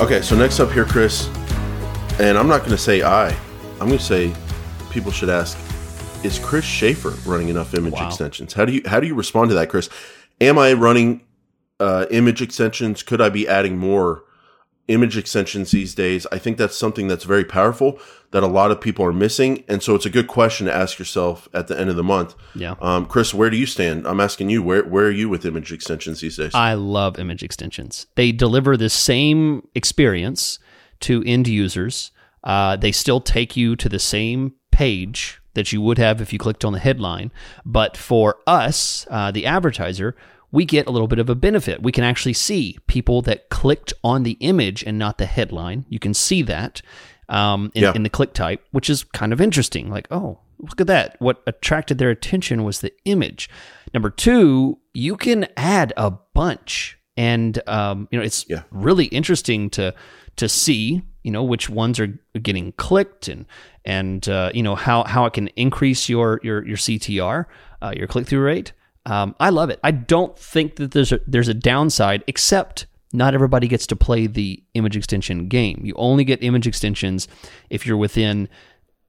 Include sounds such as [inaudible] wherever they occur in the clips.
Okay, so next up here, Chris, and I'm not going to say I, I'm going to say people should ask: Is Chris Schaefer running enough image Wow. extensions? How do you how do you respond to that, Chris? Am I running uh, image extensions? Could I be adding more image extensions these days? I think that's something that's very powerful that a lot of people are missing, and so it's a good question to ask yourself at the end of the month. Yeah. Um, Chris, where do you stand? I'm asking you, where where are you with image extensions these days? I love image extensions. They deliver the same experience to end users. Uh, they still take you to the same page that you would have if you clicked on the headline. But for us, uh, the advertiser, we get a little bit of a benefit. We can actually see people that clicked on the image and not the headline. You can see that um, in, Yeah. in the click type, which is kind of interesting. Like, oh, look at that. What attracted their attention was the image. Number two, you can add a bunch, and um, you know it's Yeah. really interesting to to see you know which ones are getting clicked and and uh, you know how how it can increase your your your CTR, uh, your click through rate. Um, I love it. I don't think that there's a there's a downside except not everybody gets to play the image extension game. You only get image extensions if you're within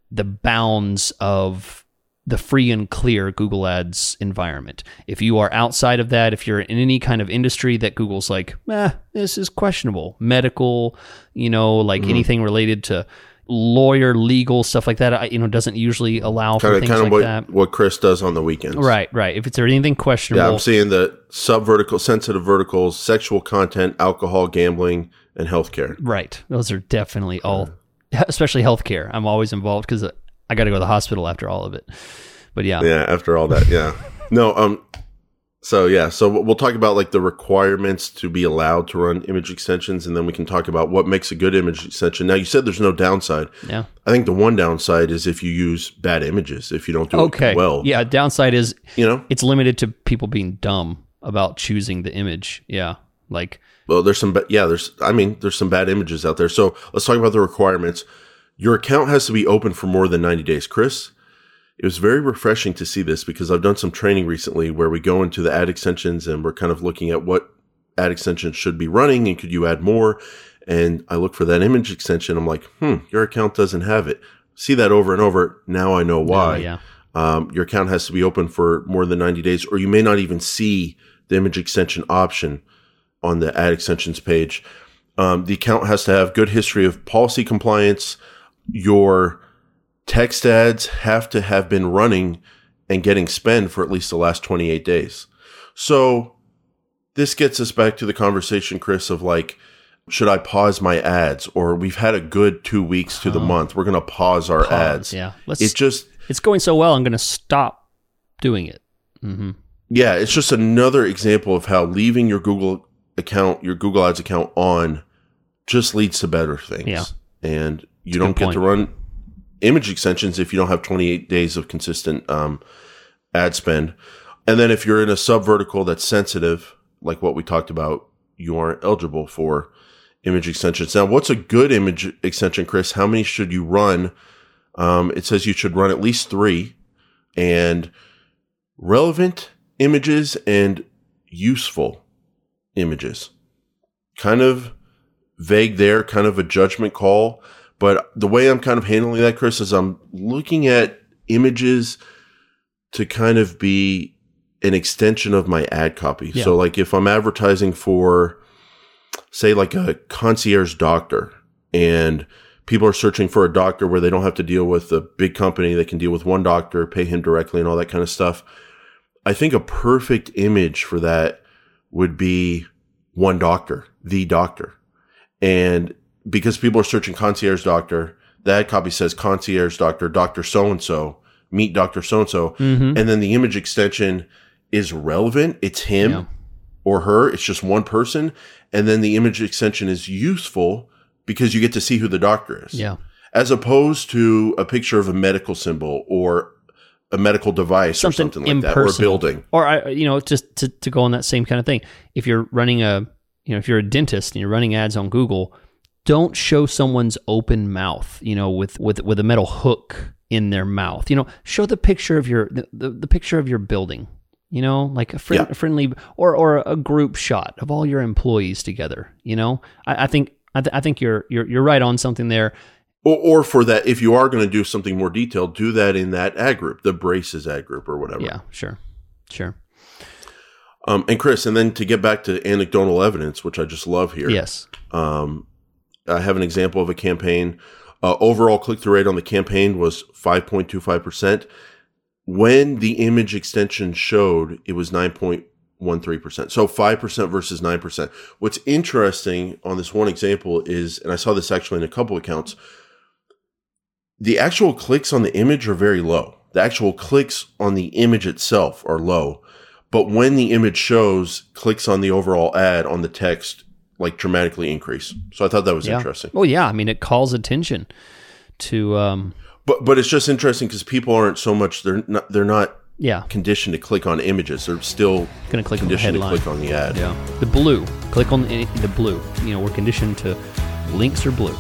the bounds of the free and clear Google Ads environment. If you are outside of that, if you're in any kind of industry that Google's like, eh, this is questionable, medical, you know, like anything related to lawyer, legal stuff like that, I, you know, doesn't usually allow for of things kind of like what that. what Chris does on the weekends. Right, right. If it's anything questionable, Yeah, I'm seeing the sub vertical, sensitive verticals, sexual content, alcohol, gambling, and healthcare. Right. Those are definitely all, especially healthcare. I'm always involved because I got to go to the hospital after all of it. But yeah, Yeah, after all that, yeah. [laughs] no, um, so yeah, so we'll talk about like the requirements to be allowed to run image extensions, and then we can talk about what makes a good image extension. Now, you said there's no downside. yeah. I think the one downside is if you use bad images, if you don't do Okay. it well. Yeah. Downside is You know, it's limited to people being dumb about choosing the image. Yeah. Like, Well, there's some, ba- yeah, there's, I mean, there's some bad images out there. So let's talk about the requirements. Your account has to be open for more than 90 days. Chris, it was very refreshing to see this because I've done some training recently where we go into the ad extensions and we're kind of looking at what ad extensions should be running and could you add more? And I look for that image extension. I'm like, hmm, your account doesn't have it. See that over and over. Now I know why yeah. um, your account has to be open for more than 90 days, or you may not even see the image extension option on the ad extensions page. Um, the account has to have good history of policy compliance. Your text ads have to have been running and getting spend for at least the last 28 days. So this gets us back to the conversation, Chris, of like, should I pause my ads? Or we've had a good two weeks to the month. We're going to pause our Pause, ads. Yeah. Let's, It just, it's going so well. I'm going to stop doing it. hmm Yeah, it's just another example of how leaving your Google account, your Google Ads account on just leads to better things. Yeah. And you don't get to run image extensions if you don't have 28 days of consistent um, ad spend. And then if you're in a sub vertical that's sensitive, like what we talked about, you aren't eligible for image extensions. Now, what's a good image extension, Chris? How many should you run? Um, it says you should run at least three and relevant images and useful images. Kind of vague there, kind of a judgment call. But the way I'm kind of handling that, Chris, is I'm looking at images to kind of be an extension of my ad copy. Yeah. So, like if I'm advertising for, say, like a concierge doctor, and people are searching for a doctor where they don't have to deal with a big company, they can deal with one doctor, pay him directly, and all that kind of stuff. I think a perfect image for that would be one doctor, the doctor. And because people are searching concierge doctor, the ad copy says concierge doctor, Dr. So and so, meet Dr. So and so. Mm-hmm. And then the image extension is relevant. It's him Yeah. or her. It's just one person. And then the image extension is useful because you get to see who the doctor is. Yeah. As opposed to a picture of a medical symbol or a medical device Something, or something like that, or a building. Or I, you know, just to, to go on that same kind of thing. If you're running a, you know, if you're a dentist and you're running ads on Google, don't show someone's open mouth, you know, with with with a metal hook in their mouth. You know, show the picture of your the, the, the picture of your building. You know, like a, Yeah. a friendly or or a group shot of all your employees together. You know, I, I think I, th- I think you're you're you're right on something there. Or, or for that, if you are going to do something more detailed, do that in that ad group, the braces ad group or whatever. Yeah, sure, sure. Um, and Chris, and then to get back to anecdotal evidence, which I just love here. Yes. Um, I have an example of a campaign. Uh, overall click through rate on the campaign was 5.25%. When the image extension showed, it was 9.13%. So 5% versus 9%. What's interesting on this one example is, and I saw this actually in a couple accounts, the actual clicks on the image are very low. The actual clicks on the image itself are low. But when the image shows, clicks on the overall ad on the text like dramatically increase. So I thought that was Yeah. interesting. Well, yeah. I mean, it calls attention to. Um, But but it's just interesting because people aren't so much they're not they're not yeah, conditioned to click on images. They're still going to click on the conditioned to headline. click on the ad. Yeah, the blue. Click on the, the blue. You know, we're conditioned to links are blue.